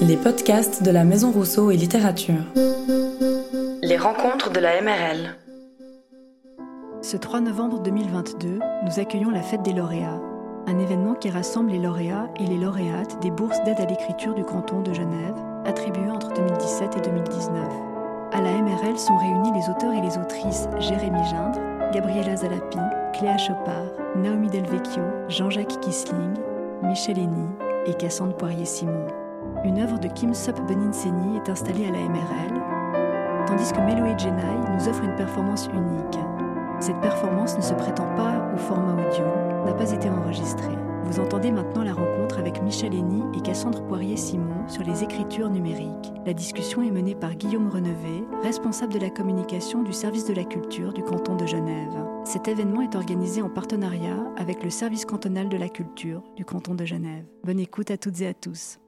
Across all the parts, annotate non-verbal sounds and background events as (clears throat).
Les podcasts de la Maison Rousseau et Littérature. Les rencontres de la MRL. Ce 3 novembre 2022, nous accueillons la fête des lauréats, un événement qui rassemble les lauréats et les lauréates des bourses d'aide à l'écriture du canton de Genève, attribuées entre 2017 et 2019. À la MRL sont réunis les auteurs et les autrices Jérémy Gindre, Gabriela Zalapi, Cléa Chopard, Naomi Delvecchio, Jean-Jacques Kissling, Michel Henny et Cassandre Poirier-Simon. Une œuvre de Kim Sop Beninseni est installée à la MRL, tandis que Melo Jenai nous offre une performance unique. Cette performance ne se prétend pas au format audio, n'a pas été enregistrée. Vous entendez maintenant la rencontre avec Michel Henny et Cassandre Poirier-Simon sur les écritures numériques. La discussion est menée par Guillaume Renevé, responsable de la communication du service de la culture du canton de Genève. Cet événement est organisé en partenariat avec le service cantonal de la culture du canton de Genève. Bonne écoute à toutes et à tous.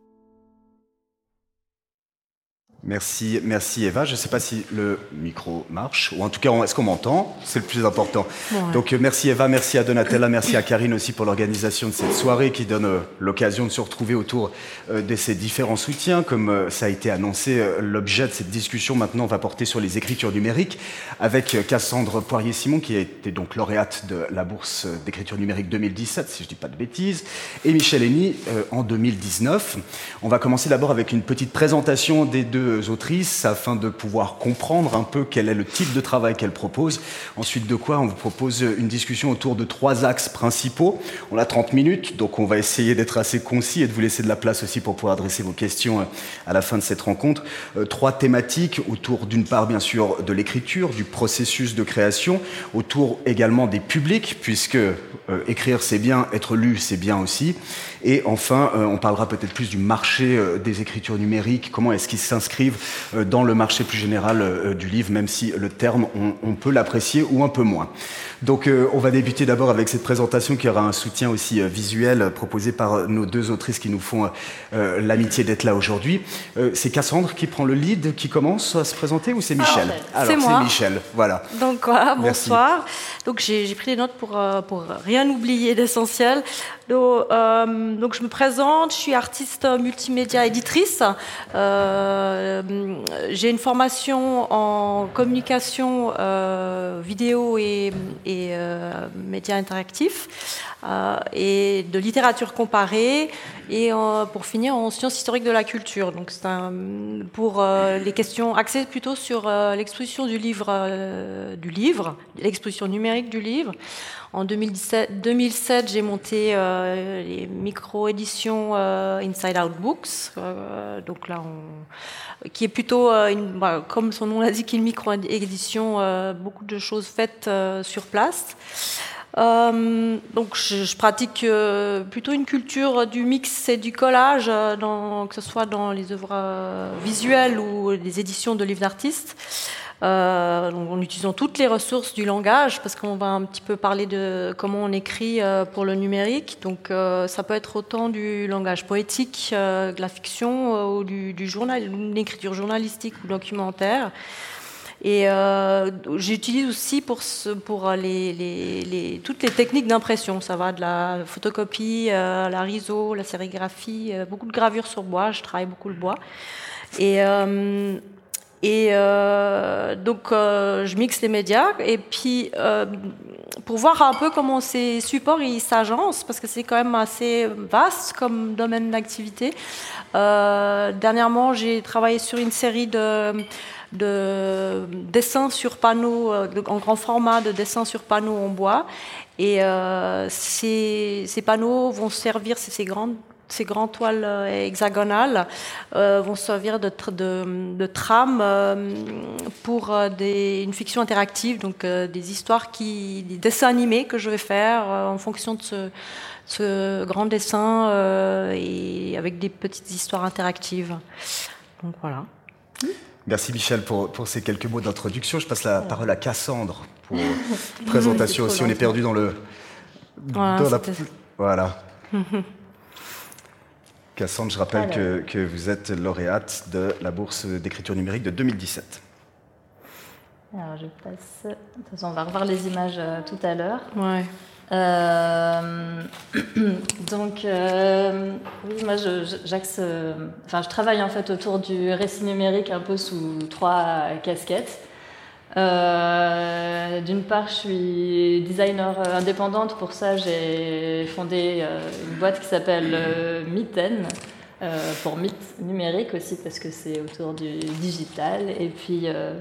Merci, merci Eva. Je ne sais pas si le micro marche, ou en tout cas, est-ce qu'on m'entend? C'est le plus important. Donc euh, merci Eva, merci à Donatella, merci à Karine aussi pour l'organisation de cette soirée qui donne euh, l'occasion de se retrouver autour euh, de ces différents soutiens. Comme ça a été annoncé, l'objet de cette discussion maintenant va porter sur les écritures numériques avec Cassandre Poirier-Simon qui a été donc lauréate de la bourse d'écriture numérique 2017, si je ne dis pas de bêtises, et Michel Henny en 2019. On va commencer d'abord avec une petite présentation des deux autrices afin de pouvoir comprendre un peu quel est le type de travail qu'elles proposent. Ensuite de quoi, on vous propose une discussion autour de trois axes principaux. On a 30 minutes, donc on va essayer d'être assez concis et de vous laisser de la place aussi pour pouvoir adresser vos questions euh, à la fin de cette rencontre. Euh, trois thématiques autour d'une part bien sûr de l'écriture, du processus de création, autour également des publics, puisque euh, écrire c'est bien, être lu c'est bien aussi. Et enfin, on parlera peut-être plus du marché des écritures numériques, comment est-ce qu'ils s'inscrivent euh, dans le marché plus général euh, du livre, même si le terme, on, peut l'apprécier ou un peu moins. Donc euh, on va débuter d'abord avec cette présentation qui aura un soutien aussi visuel proposé par nos deux autrices qui nous font l'amitié d'être là aujourd'hui. c'est Cassandre qui prend le lead, qui commence à se présenter ou c'est Michel Alors, c'est moi. Michel, voilà. Donc voilà, bonsoir. Donc j'ai pris des notes pour, pour rien oublier d'essentiel. Donc, donc, je me présente, je suis artiste multimédia éditrice. Euh, euh, j'ai une formation en communication euh, vidéo et, euh, médias interactifs et de littérature comparée et pour finir en sciences historiques de la culture. Donc c'est pour les questions axées plutôt sur l'exposition du livre, du livre, l'exposition numérique du livre. En 2017, 2007 j'ai monté les micro-éditions Inside Out Books. donc là, on, qui est plutôt, une, bah, comme son nom l'indique, une micro-édition, beaucoup de choses faites sur place. Euh, donc je, pratique euh, plutôt une culture du mix et du collage, dans, que ce soit dans les œuvres visuelles ou les éditions de livres d'artistes euh, en utilisant toutes les ressources du langage, parce qu'on va un petit peu parler de comment on écrit euh, pour le numérique. Donc euh, ça peut être autant du langage poétique, euh, de la fiction ou du, du journal, une écriture journalistique ou documentaire. Et euh, j'utilise aussi pour, toutes les techniques d'impression. Ça va de la photocopie, euh, la riso, la sérigraphie, euh, beaucoup de gravures sur bois. Je travaille beaucoup le bois. Et et donc, je mixe les médias. Et puis, pour voir un peu comment ces supports s'agencent, parce que c'est quand même assez vaste comme domaine d'activité. Dernièrement, j'ai travaillé sur une série de, de dessins sur panneaux, euh, en grand format, de dessins sur panneaux en bois. Et euh, ces, ces, panneaux vont servir, ces grandes ces grandes toiles euh, hexagonales vont servir de, de, trame pour des, une fiction interactive, donc des histoires qui, des dessins animés que je vais faire en fonction de ce, ce grand dessin et avec des petites histoires interactives. Donc voilà. Merci Michel pour, pour ces quelques mots d'introduction. Je passe la parole à Cassandre pour (laughs) présentation aussi. On est perdu dans le. Voilà. Dans la, voilà. (laughs) Cassandre, je rappelle que, que, vous êtes lauréate de la bourse d'écriture numérique de 2017. Alors je passe. De toute façon, on va revoir les images euh, tout à l'heure. Ouais. (clears throat) donc, oui, moi, je, j'axe, enfin, je travaille en fait autour du récit numérique un peu sous trois casquettes. d'une part, je suis designer indépendante. Pour ça, j'ai fondé une boîte qui s'appelle Mitten, euh, pour mythe numérique aussi parce que c'est autour du digital et puis euh,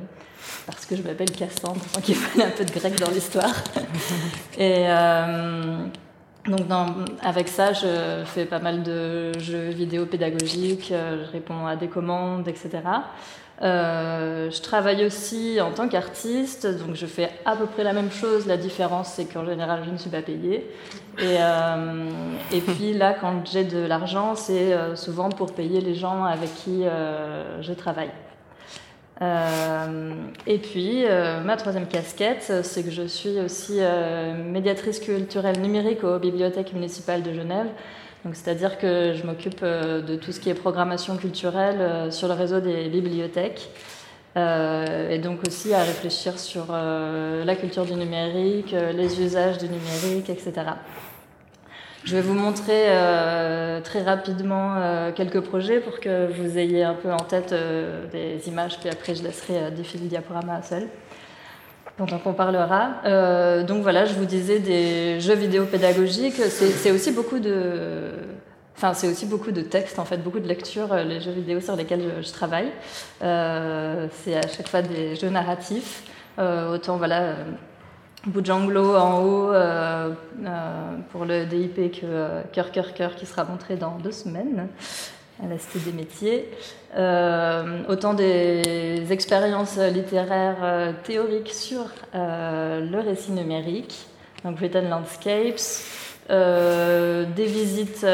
parce que je m'appelle Cassandre, donc il fallait un peu de grec dans l'histoire. (laughs) et euh, donc avec ça, je fais pas mal de jeux vidéo pédagogiques, je réponds à des commandes, etc. Euh, je travaille aussi en tant qu'artiste, donc je fais à peu près la même chose. La différence, c'est qu'en général, je ne suis pas payée. Et, euh, et puis là, quand j'ai de l'argent, c'est euh, souvent pour payer les gens avec qui je travaille. Et puis, ma troisième casquette, c'est que je suis aussi médiatrice culturelle numérique aux bibliothèques municipales de Genève. C'est-à-dire que je m'occupe euh, de tout ce qui est programmation culturelle euh, sur le réseau des bibliothèques. Euh, et donc aussi à réfléchir sur la culture du numérique, les usages du numérique, etc. Je vais vous montrer très rapidement quelques projets pour que vous ayez un peu en tête des images, puis après je laisserai défiler le diaporama seul pendant qu'on parlera. Euh, donc voilà, je vous disais des jeux vidéo pédagogiques. C'est aussi beaucoup de, enfin c'est aussi beaucoup de textes en fait, beaucoup de lectures. Euh, les jeux vidéo sur lesquels je, travaille, euh, c'est à chaque fois des jeux narratifs. autant voilà. Boujanglo en haut pour le DIP que Cœur Cœur Cœur qui sera montré dans deux semaines à la Cité des métiers. Euh, autant des expériences littéraires euh, théoriques sur euh, le récit numérique, donc Written Landscapes, des visites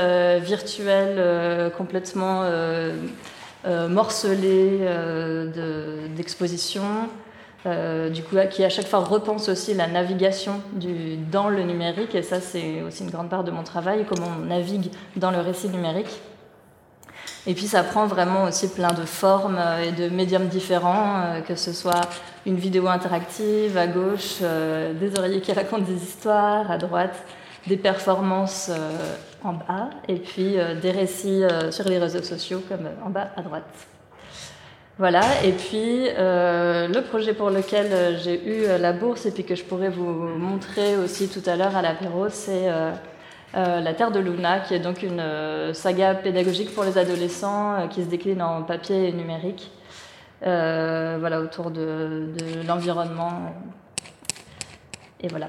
virtuelles complètement morcelées d'expositions. Du coup, qui à chaque fois repense aussi la navigation dans le numérique, et ça c'est aussi une grande part de mon travail, comment on navigue dans le récit numérique. Et puis ça prend vraiment aussi plein de formes euh, et de médiums différents, euh, que ce soit une vidéo interactive à gauche, euh, des oreillers qui racontent des histoires à droite, des performances en bas, et puis des récits sur les réseaux sociaux comme en bas à droite. Voilà, et puis le projet pour lequel j'ai eu la bourse et puis que je pourrais vous montrer aussi tout à l'heure à l'apéro, c'est euh, la Terre de Luna, qui est donc une euh, saga pédagogique pour les adolescents euh, qui se décline en papier et numérique, voilà, autour de l'environnement. Et voilà.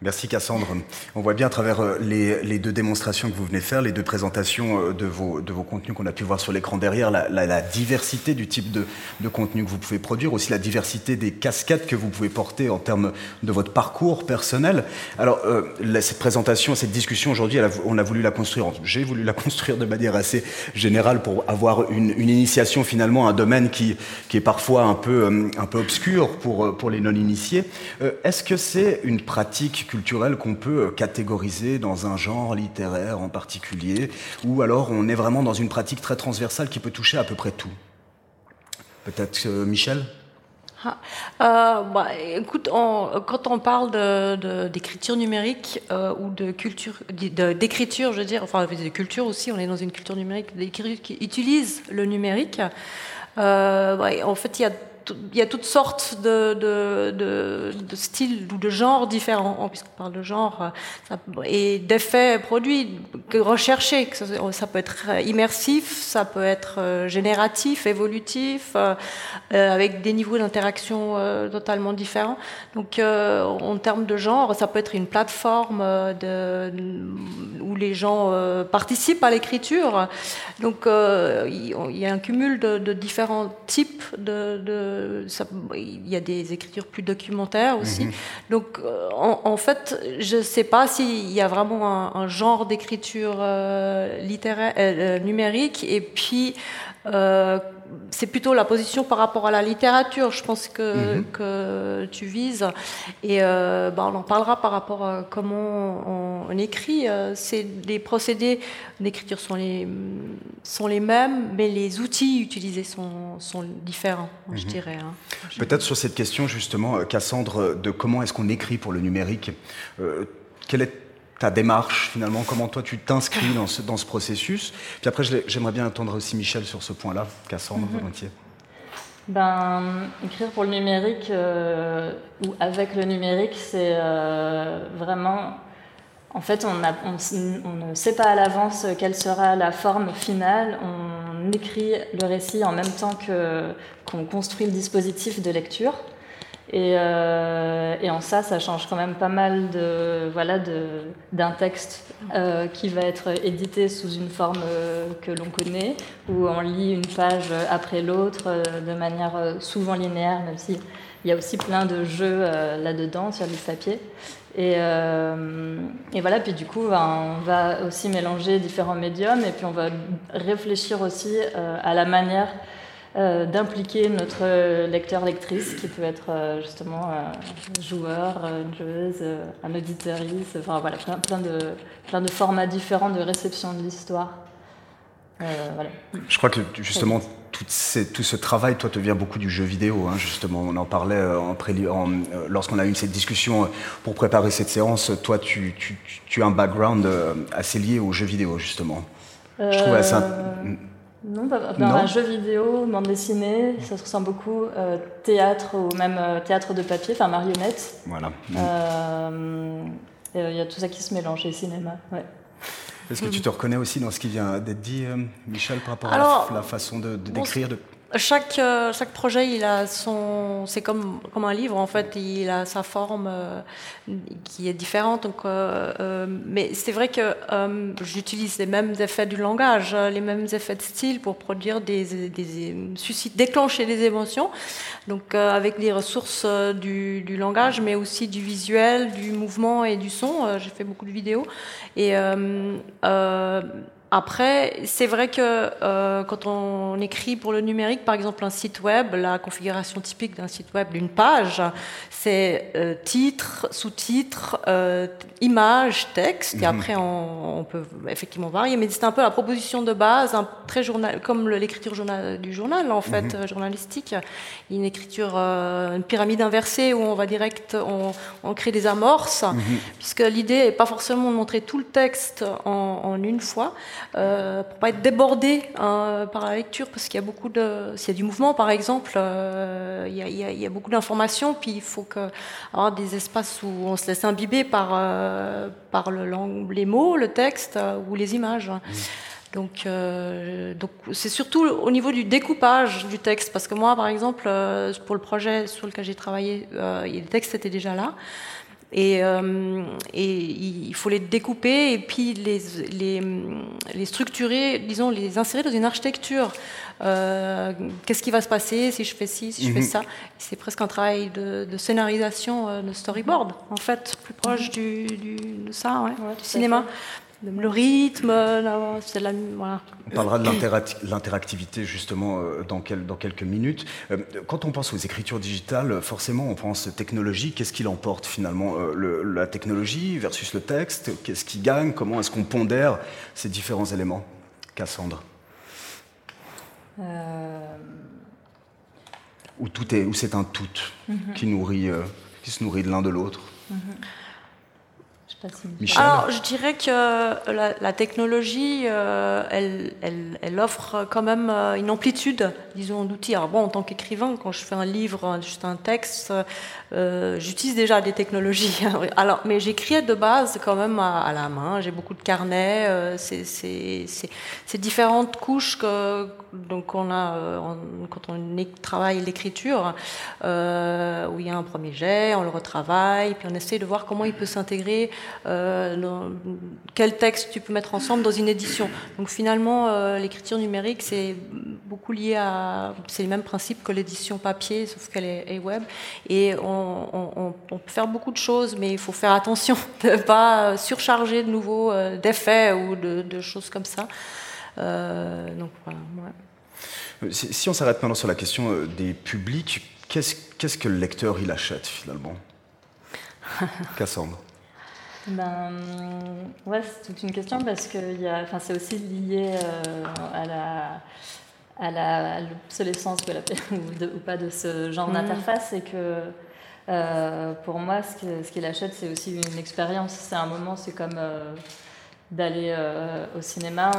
Merci Cassandre. On voit bien à travers euh, les, deux démonstrations que vous venez faire, les deux présentations euh, de vos, de vos contenus qu'on a pu voir sur l'écran derrière, la, diversité du type de, de, contenu que vous pouvez produire, aussi la diversité des casquettes que vous pouvez porter en termes de votre parcours personnel. Alors, euh, cette présentation, cette discussion aujourd'hui, on a voulu la construire, j'ai voulu la (laughs) construire de manière assez générale pour avoir une, initiation finalement à un domaine qui, qui est parfois un peu, un peu obscur pour, pour les non-initiés. Est-ce que c'est une pratique culturel qu'on peut euh, catégoriser dans un genre littéraire en particulier, ou alors on est vraiment dans une pratique très transversale qui peut toucher à peu près tout Peut-être euh, Michel? Ah, euh, bah, écoute, quand on parle d'écriture numérique ou de culture, d'écriture, je veux dire, enfin de culture aussi, on est dans une culture numérique d'écriture qui utilise le numérique. en fait, il y a il y a toutes sortes de, styles ou de genres différents, puisqu'on parle de genre, euh, et d'effets produits recherchés. Ça peut être immersif, ça peut être euh, génératif, évolutif, euh, avec des niveaux d'interaction totalement différents. Donc, en termes de genre, ça peut être une plateforme où les gens participent à l'écriture. Donc, il y a un cumul de, différents types de il y a des écritures plus documentaires aussi. Mhm. Donc, euh, en, fait, je ne sais pas s'il y a vraiment un, genre d'écriture euh, littéraire, euh, numérique, et puis c'est plutôt la position par rapport à la littérature, je pense que, mhm. que tu vises. Et bah, on en parlera par rapport à comment on, écrit. c'est les procédés d'écriture sont les, sont les mêmes, mais les outils utilisés sont, sont différents, je mhm. dirais. Hein. Peut-être sur cette question, justement, euh, Cassandre, de comment est-ce qu'on écrit pour le numérique. Euh, quelle est ta démarche finalement Comment toi tu t'inscris dans ce, dans ce processus Puis après, j'aimerais bien entendre aussi Michel sur ce point-là, Cassandre, mm volontiers. Ben, écrire pour le numérique euh, ou avec le numérique, c'est euh, vraiment. En fait, on, on, ne sait pas à l'avance quelle sera la forme finale. On écrit le récit en même temps qu'on construit le dispositif de lecture. Euh, et, en ça, ça change quand même pas mal de voilà d'un texte euh, qui va être édité sous une forme euh, que l'on connaît, où on lit une page après l'autre de manière souvent linéaire, même si y a aussi plein de jeux là-dedans sur le papier. Et, et, voilà, puis du coup, ben, on va aussi mélanger différents médiums et puis on va réfléchir aussi à la manière euh, d'impliquer notre lecteur-lectrice, qui peut être euh, justement un joueur, une joueuse, un auditoriste, enfin voilà, plein, plein, de, plein de formats différents de réception de l'histoire. Euh, voilà. Je crois que justement, tout, tout, ce travail, toi, te vient beaucoup du jeu vidéo. Hein, justement, on en parlait en, en, lorsqu'on a eu cette discussion pour préparer cette séance. Toi, tu, tu, tu as un background assez lié au jeu vidéo, justement. Je trouvais ça. Non, dans un jeu vidéo, bande dessinée, ça se ressemble beaucoup euh, théâtre ou même euh, théâtre de papier, enfin marionnette. Voilà. Euh, il y a tout ça qui se mélange, et cinéma. Ouais. Est-ce que tu te reconnais aussi dans ce qui vient d'être dit, Michel, par rapport à la, façon de, décrire de, chaque, euh, chaque projet, il a son, c'est comme, comme un livre en fait, il a sa forme euh, qui est différente. Donc, euh, mais c'est vrai que j'utilise les mêmes effets du langage, les mêmes effets de style pour produire des, des, déclencher des émotions. Donc, avec les ressources du, du, langage, mais aussi du visuel, du mouvement et du son. J'ai fait beaucoup de vidéos et après, c'est vrai que euh, quand on écrit pour le numérique, par exemple un site web, la configuration typique d'un site web d'une page, c'est euh, titre, sous-titre, euh, image, texte, et mhm. après on, peut effectivement varier, mais c'est un peu la proposition de base, un très journal, comme l'écriture journal, du journal en fait, mhm. journalistique. Une écriture, une pyramide inversée où on va direct, on, on crée des amorces, mhm. puisque l'idée n'est pas forcément de montrer tout le texte en, en une fois euh, pour pas être débordé hein, par la lecture, parce qu'il y a beaucoup de, s'il y a du mouvement par exemple, euh, il, y a, il, y a, beaucoup d'informations, puis il faut que, avoir des espaces où on se laisse imbiber par, euh, par le, les mots, le texte euh, ou les images. Mmh. Donc, euh, donc c'est surtout au niveau du découpage du texte, parce que moi, par exemple, pour le projet sur lequel j'ai travaillé, les textes étaient déjà là. Et, euh, et, il faut les découper et puis les, les, les, structurer, disons, les insérer dans une architecture. Euh, Qu'est-ce qui va se passer si je fais ci, si je fais mhm. ça? C'est presque un travail de, de, scénarisation, euh, de storyboard, en fait, plus proche du, du de ça, ouais, du cinéma le rythme, c'est la, voilà. On parlera de l'interactivité justement euh, dans, dans, quelques minutes. Euh, quand on pense aux écritures digitales, forcément on pense technologie. Qu'est-ce qui l'emporte finalement euh, La technologie versus le texte? Qu'est-ce qui gagne? Comment est-ce qu'on pondère ces différents éléments? Cassandre Ou tout est, ou c'est un tout mm-hmm. qui nourrit, qui se nourrit de l'un de l'autre. Alors, je dirais que euh, la, technologie, euh, elle, elle, offre quand même euh, une amplitude, disons, d'outils. Alors bon, en tant qu'écrivain, quand je fais un livre, juste un texte, j'utilise déjà des technologies. (laughs) Alors, mais j'écris de base quand même à, la main. J'ai beaucoup de carnets. c'est différentes couches que donc on a quand on travaille l'écriture, où il y a un premier jet, on le retravaille, puis on essaie de voir comment il peut s'intégrer euh, quel texte tu peux mettre ensemble dans une édition. Donc finalement, euh, l'écriture numérique, c'est beaucoup lié à... C'est le même principe que l'édition papier, sauf qu'elle est, web. Et on, peut faire beaucoup de choses, mais il faut faire attention (laughs) de ne pas surcharger de nouveau euh, d'effets ou de, choses comme ça. donc voilà. Si, on s'arrête maintenant sur la question des publics, qu'est-ce que le lecteur il achète finalement? (laughs) Cassandre ben, ouais, c'est toute une question parce que c'est aussi lié euh, à la à l'obsolescence ou, ou, pas de ce genre mm. d'interface, et que pour moi, ce qu'il achète, c'est aussi une expérience. C'est un moment, c'est comme d'aller au cinéma.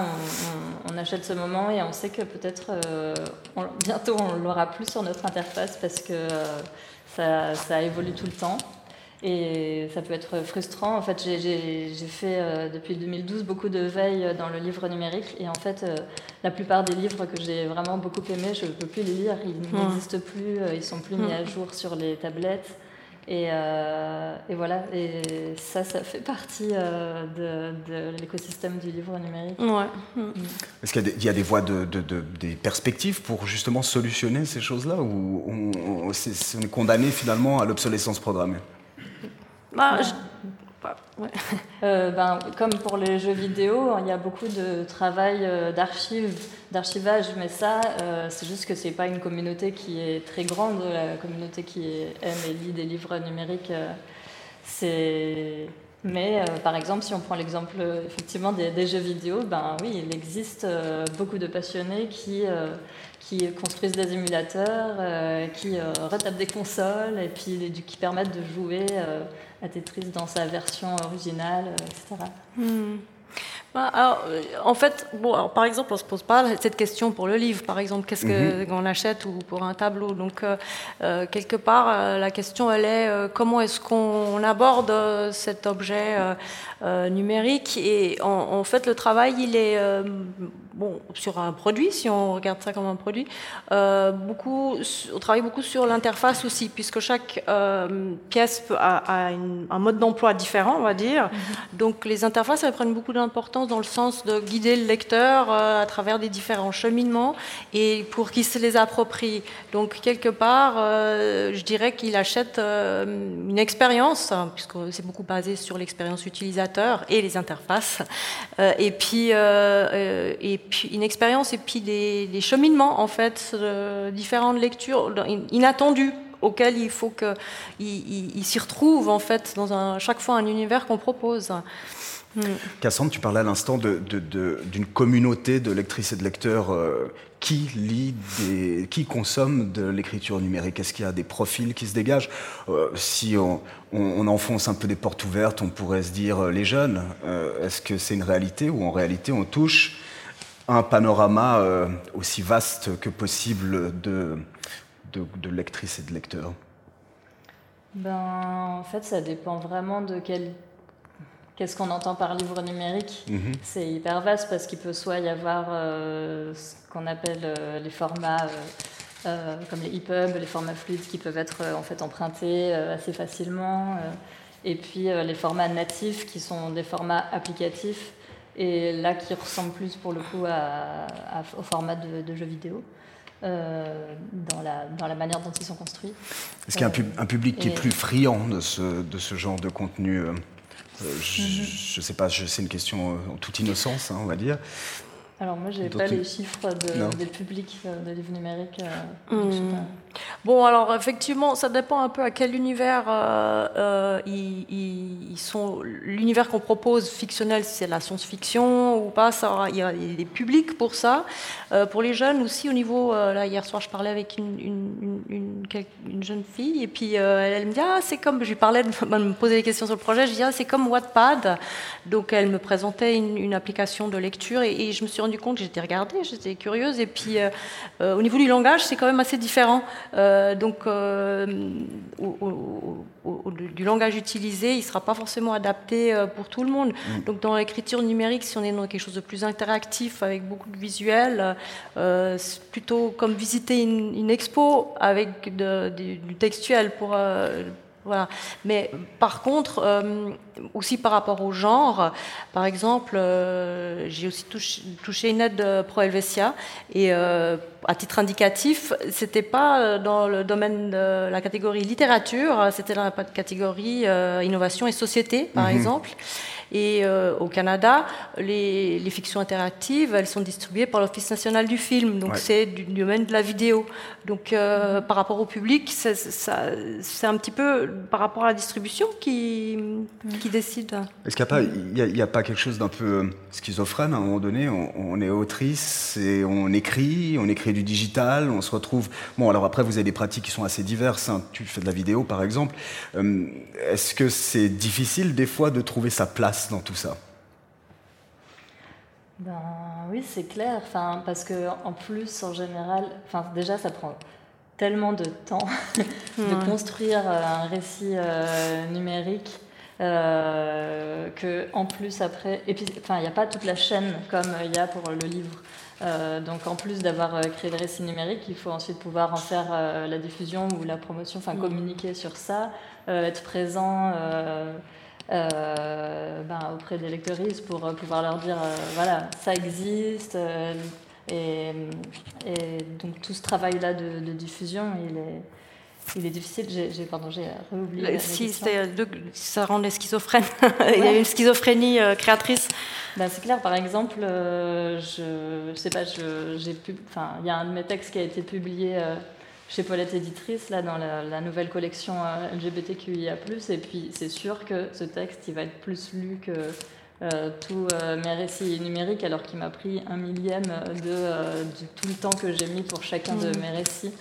On, achète ce moment et on sait que peut-être bientôt on l'aura plus sur notre interface parce que ça, ça évolue tout le temps. Et ça peut être frustrant. En fait, j'ai fait euh, depuis 2012 beaucoup de veille dans le livre numérique. Et en fait, euh, la plupart des livres que j'ai vraiment beaucoup aimés, je ne peux plus les lire. Ils n'existent plus. Euh, ils sont plus mis à jour sur les tablettes. Et, et, voilà, et ça, ça fait partie de, l'écosystème du livre numérique. Ouais. Mm. Est-ce qu'il y, a des voies, de, des perspectives pour justement solutionner ces choses-là Ou on, on est condamné finalement à l'obsolescence programmée? Bah, (laughs) euh, ben, comme pour les jeux vidéo, il y a beaucoup de travail euh, d'archives, d'archivage, mais ça, euh, c'est juste que c'est pas une communauté qui est très grande. La communauté qui aime et lit des livres numériques, c'est. Mais par exemple, si on prend l'exemple effectivement des, jeux vidéo, ben oui, il existe beaucoup de passionnés qui qui construisent des émulateurs, qui retapent des consoles et puis qui permettent de jouer à Tetris dans sa version originale, etc. Bah, alors, euh, en fait, bon, par exemple, on se pose pas cette question pour le livre, par exemple, qu'est-ce qu'on mhm. achète ou pour un tableau. Donc, euh, euh, quelque part, la question, elle est comment est-ce qu'on aborde cet objet numérique? Et en, fait, le travail, il est bon, sur un produit, si on regarde ça comme un produit, euh, beaucoup, on travaille beaucoup sur l'interface aussi, puisque chaque euh, pièce a, un mode d'emploi différent, on va dire. Mm-hmm. Donc les interfaces, elles prennent beaucoup d'importance dans le sens de guider le lecteur euh, à travers des différents cheminements et pour qu'il se les approprie. Donc quelque part, je dirais qu'il achète une expérience, puisque c'est beaucoup basé sur l'expérience utilisateur et les interfaces. et puis, et une expérience et puis des, cheminements en fait, euh, différentes lectures inattendues auxquelles il faut qu'il il, s'y retrouve en fait dans un, chaque fois un univers qu'on propose. Hmm. Cassandre, tu parlais à l'instant d'une communauté de lectrices et de lecteurs euh, qui lit, des, qui consomme de l'écriture numérique. Est-ce qu'il y a des profils qui se dégagent? Euh, Si on, enfonce un peu des portes ouvertes, on pourrait se dire les jeunes. Est-ce que c'est une réalité ou en réalité on touche un panorama euh, aussi vaste que possible de, de, lectrices et de lecteurs ben, En fait, ça dépend vraiment de quel qu'est-ce qu'on entend par livre numérique. Mhm. C'est hyper vaste parce qu'il peut soit y avoir euh, ce qu'on appelle euh, les formats comme les EPUB, les formats fluides qui peuvent être en fait empruntés assez facilement, et puis les formats natifs qui sont des formats applicatifs et là qui ressemble plus pour le coup au format de, jeux vidéo. Euh, dans, la, dans la manière dont ils sont construits. Est-ce qu'il y a un, public qui est plus friand de ce, de ce genre de contenu euh, euh, Je ne sais pas, c'est une question en toute innocence, hein, on va dire. Alors moi, je n'ai pas les chiffres des publics de livres numériques. Hmm. Bon, alors effectivement, ça dépend un peu à quel univers euh, euh, ils, sont. L'univers qu'on propose fictionnel, si c'est la science-fiction ou pas, ça, il y a des publics pour ça. Euh, pour les jeunes aussi, au niveau. là, hier soir, je parlais avec une, une, une, jeune fille et puis elle, me dit Ah, c'est comme. Je lui parlais de me poser des questions sur le projet. Je dis Ah, c'est comme Wattpad. Donc elle me présentait une, application de lecture et, et, je me suis rendu compte, j'étais regardée, j'étais curieuse. Et puis au niveau du langage, c'est quand même assez différent. Euh, donc, euh, du langage utilisé, il ne sera pas forcément adapté euh, pour tout le monde. Mm. Donc, dans l'écriture numérique, si on est dans quelque chose de plus interactif, avec beaucoup de visuels, c'est plutôt comme visiter une, expo avec du textuel pour voilà. Mais par contre, euh, aussi par rapport au genre, par exemple, euh, j'ai aussi touché, une aide Pro Helvetia et euh, à titre indicatif, c'était pas dans le domaine de la catégorie littérature, c'était dans la catégorie innovation et société, par mhm. exemple. Et au Canada, les, fictions interactives, elles sont distribuées par l'Office national du film, donc c'est du domaine de la vidéo. Donc par rapport au public, c'est un petit peu par rapport à la distribution qui, qui décide. Est-ce qu'il n'y a, a, pas quelque chose d'un peu schizophrène à un moment donné? On, on est autrice et on écrit, on écrit du digital, on se retrouve. Bon, alors après, vous avez des pratiques qui sont assez diverses. Hein. Tu fais de la vidéo, par exemple. Euh, est-ce que c'est difficile, des fois, de trouver sa place dans tout ça ben, Oui, c'est clair. Enfin, parce que en plus, en général, enfin, déjà, ça prend tellement de temps (laughs) de construire euh, un récit euh, numérique. que en plus après et puis enfin il n'y a pas toute la chaîne comme il y a pour le livre euh, donc en plus d'avoir euh, créé le récit numérique, il faut ensuite pouvoir en faire euh, la diffusion ou la promotion, enfin mm. communiquer sur ça, être présent ben, auprès des lecteuristes pour pouvoir leur dire voilà, ça existe. Et, donc tout ce travail-là de, diffusion, il est, il est difficile. J'ai, pardon, j'ai oublié. Si, ça rend les schizophrènes. (laughs) il y a une schizophrénie créatrice. Bah, c'est clair, par exemple, euh, je, sais pas, j'ai enfin, il y a un de mes textes qui a été publié euh, chez Paulette Éditrice, là, dans la, nouvelle collection euh, LGBTQIA+, et puis c'est sûr que ce texte, il va être plus lu que tous mes récits numériques, alors qu'il m'a pris un millième de, tout le temps que j'ai mis pour chacun de mmh. mes récits.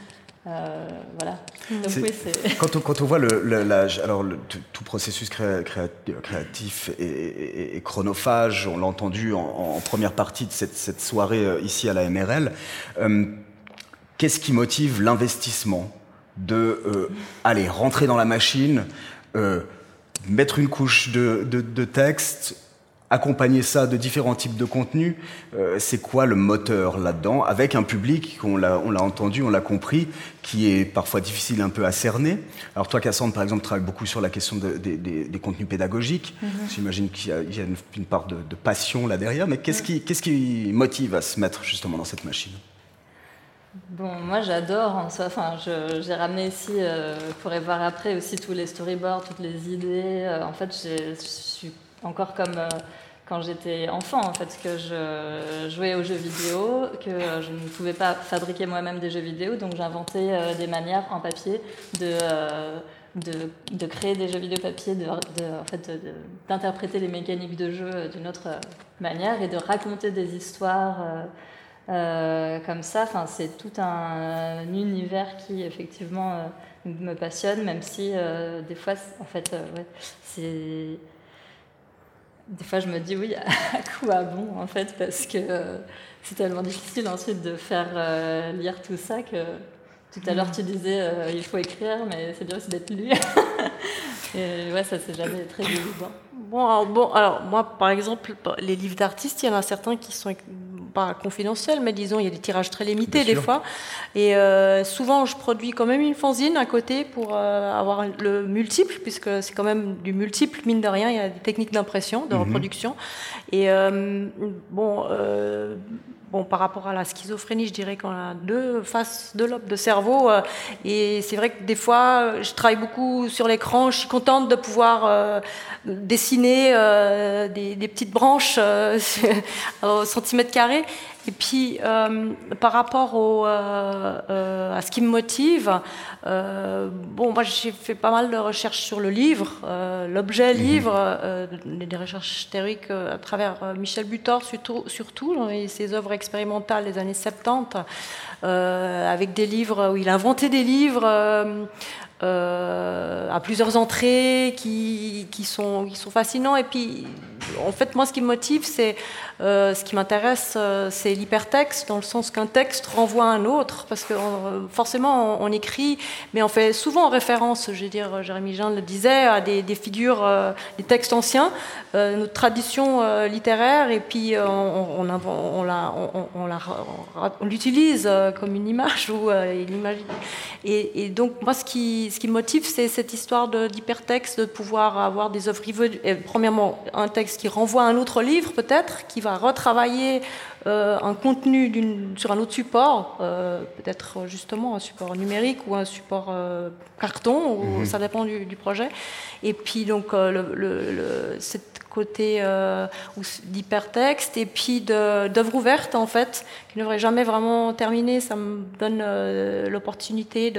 Euh, voilà. (laughs) quand, on, quand, on, voit le, alors tout processus créatif et, chronophage, on l'a entendu en, première partie de cette, soirée euh, ici à la MRL, euh, qu'est-ce qui motive l'investissement de aller rentrer dans la machine, mettre une couche de, de, de texte, accompagner ça de différents types de contenus, euh, c'est quoi le moteur là-dedans Avec un public, on l'a, entendu, on l'a compris, qui est parfois difficile un peu à cerner. Alors toi, Cassandre, par exemple, travaille beaucoup sur la question des contenus pédagogiques. Mhm. J'imagine qu'il y a, une, part de, passion là derrière, mais qu'est-ce qui, qu'est-ce qui motive à se mettre justement dans cette machine? Bon, moi j'adore en soi. Enfin, j'ai ramené ici, euh, vous pourrez voir après aussi tous les storyboards, toutes les idées. Euh, en fait, je suis encore comme euh, quand j'étais enfant, en fait, que je jouais aux jeux vidéo, que je ne pouvais pas fabriquer moi-même des jeux vidéo, donc j'inventais euh, des manières en papier de, de, de, créer des jeux vidéo papier, de, en fait, d'interpréter les mécaniques de jeu d'une autre manière et de raconter des histoires. Comme ça, enfin, c'est tout un, univers qui effectivement me passionne, même si des fois, en fait, ouais, c'est des fois, je me dis oui, (laughs) à quoi bon en fait, parce que euh, c'est tellement difficile ensuite de faire euh, lire tout ça que tout à l'heure tu disais euh, il faut écrire, mais c'est bien aussi d'être lu. (laughs) Et ouais, ça c'est jamais très évident. Bon alors, bon, alors moi par exemple, les livres d'artistes, il y en a certains qui sont pas confidentiels, mais disons, il y a des tirages très limités des fois. Et euh, souvent, je produis quand même une fanzine à côté pour euh, avoir le multiple, puisque c'est quand même du multiple, mine de rien, il y a des techniques d'impression, de mhm. reproduction. Et euh, bon Bon, par rapport à la schizophrénie, je dirais qu'on a deux faces de lobe de cerveau. Euh, et c'est vrai que des fois, je travaille beaucoup sur l'écran. Je suis contente de pouvoir euh, dessiner euh, des, des, petites branches (laughs) au centimètre carré. Et puis, euh, par rapport au, euh, euh, à ce qui me motive, bon, moi j'ai fait pas mal de recherches sur le livre, l'objet mhm. livre, des recherches théoriques à travers Michel Butor surtout, surtout et ses œuvres expérimentales des années 70, avec des livres où il a inventé des livres. à plusieurs entrées qui, qui, sont, qui sont fascinants. Et puis, en fait, moi, ce qui me motive, c'est euh, ce qui m'intéresse, euh, c'est l'hypertexte, dans le sens qu'un texte renvoie à un autre, parce que euh, forcément, on, écrit, mais on fait souvent référence, je veux dire, Jérémy Jean le disait, à des, figures, des textes anciens, notre tradition littéraire, et puis on, l'utilise comme une image (laughs) ou. Et, et, donc, moi, ce qui, ce qui me motive, c'est cette histoire d'hypertexte, de, pouvoir avoir des œuvres. Premièrement, un texte qui renvoie à un autre livre, peut-être, qui va retravailler un contenu sur un autre support, peut-être justement un support numérique ou un support carton, ou, mhm. ça dépend du, projet. Et puis donc le, le, cette côté euh, d'hypertexte et puis d'œuvres ouvertes en fait, qui ne devraient jamais vraiment terminer. Ça me donne euh, l'opportunité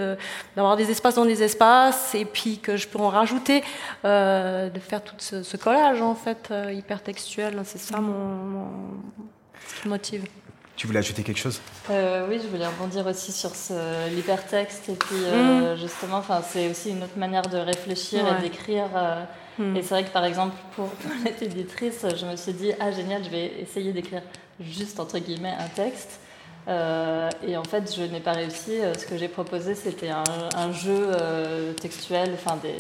d'avoir des espaces dans des espaces et puis que je peux en rajouter, euh, de faire tout ce, collage en fait hypertextuel. C'est ça mon, qui me motive. Tu voulais ajouter quelque chose? Oui, je voulais rebondir aussi sur l'hypertexte. Et puis, mmh. justement, c'est aussi une autre manière de réfléchir et d'écrire Hmm. Et c'est vrai que par exemple, pour (laughs) être éditrice, je me suis dit, ah génial, je vais essayer d'écrire juste entre guillemets un texte. Euh, et en fait, je n'ai pas réussi. Ce que j'ai proposé, c'était un, un, jeu euh, textuel, enfin des,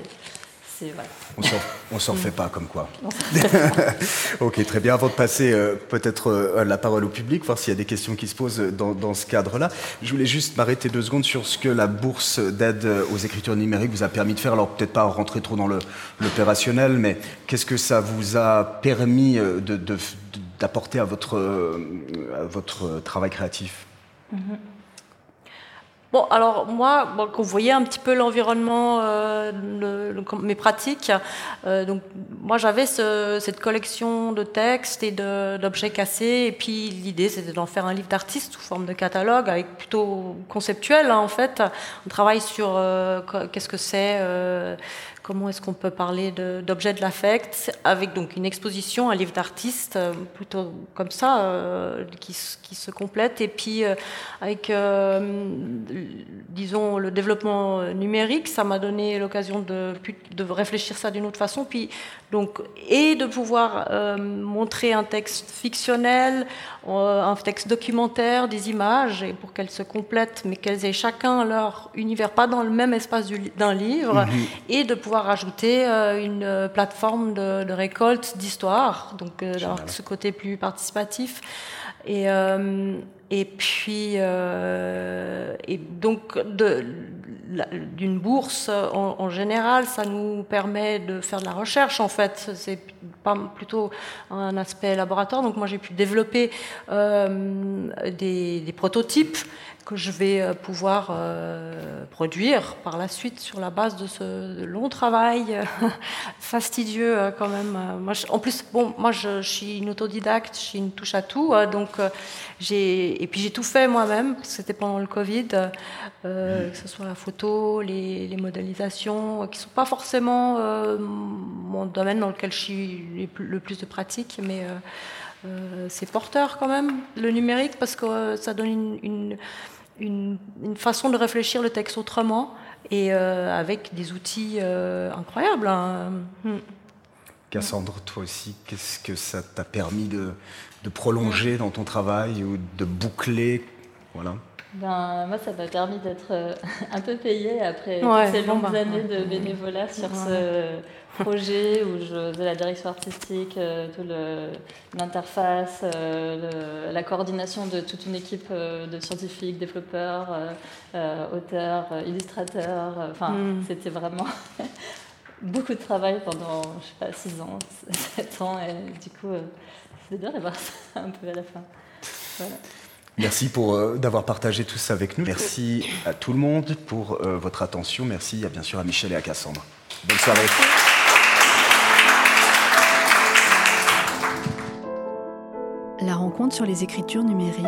on ne s'en fait pas comme quoi. (laughs) ok, très bien. Avant de passer euh, peut-être euh, la parole au public, voir s'il y a des questions qui se posent dans, ce cadre-là, je voulais juste m'arrêter deux secondes sur ce que la bourse d'aide aux écritures numériques vous a permis de faire. Alors peut-être pas rentrer trop dans l'opérationnel, mais qu'est-ce que ça vous a permis euh, d'apporter à, votre, votre travail créatif? Mm-hmm. Bon, alors moi, bon, vous voyez un petit peu l'environnement, euh, mes pratiques. Euh, donc moi, j'avais ce, cette collection de textes et d'objets cassés, et puis l'idée, c'était d'en faire un livre d'artiste sous forme de catalogue, avec plutôt conceptuel hein, en fait. On travaille sur euh, qu'est-ce que c'est euh, comment est-ce qu'on peut parler d'objets de, l'affect, avec donc une exposition, un livre d'artiste, euh, plutôt comme ça, euh, qui, se complète, et puis euh, avec, disons, le développement numérique, ça m'a donné l'occasion de, de, réfléchir ça d'une autre façon, puis donc, et de pouvoir montrer un texte fictionnel, un texte documentaire, des images, et pour qu'elles se complètent, mais qu'elles aient chacun leur univers, pas dans le même espace d'un livre, mhm. et de pouvoir rajouter euh, une euh, plateforme de, récolte d'histoire, donc euh, d'avoir ce côté plus participatif. Et, et puis, et donc, d'une bourse en, général, ça nous permet de faire de la recherche. En fait, c'est plutôt un aspect laboratoire. Donc, moi, j'ai pu développer des, des, prototypes que je vais euh, pouvoir euh, produire par la suite sur la base de ce long travail (laughs) euh, fastidieux quand même. Moi, en plus, bon, moi je, suis une autodidacte, je suis une touche à tout, donc j'ai et puis j'ai tout fait moi-même. C'était pendant le Covid, que ce soit la photo, les, les modélisations, qui sont pas forcément mon domaine dans lequel je suis le plus de pratique, mais c'est porteur quand même le numérique parce que ça donne une une, façon de réfléchir le texte autrement et euh, avec des outils euh, incroyables. Hein. Hmm. Cassandre, toi aussi, qu'est-ce que ça t'a permis de, de, prolonger dans ton travail ou de boucler voilà. Ben, moi, ça m'a permis d'être euh, (laughs) un peu payée après ces longues bah, années de bénévolat sur ce projet où je faisais la direction artistique, euh, l'interface, euh, la coordination de toute une équipe de scientifiques, développeurs, auteurs, illustrateurs. Enfin, hmm. c'était vraiment (laughs) beaucoup de travail pendant, je sais pas, 6 ans, (laughs) 7 ans. Et du coup, c'est dur d'avoir (laughs) ça un peu à la fin. Voilà. Merci pour euh, d'avoir partagé tout ça avec nous. Merci à tout le monde pour euh, votre attention. Merci à, bien sûr à Michel et à Cassandre. Bonne soirée. La rencontre sur les écritures numériques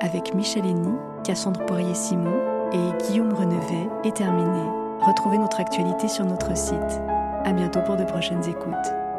avec Michel Henny, Cassandre Poirier-Simon et Guillaume Renevet est terminée. Retrouvez notre actualité sur notre site. À bientôt pour de prochaines écoutes.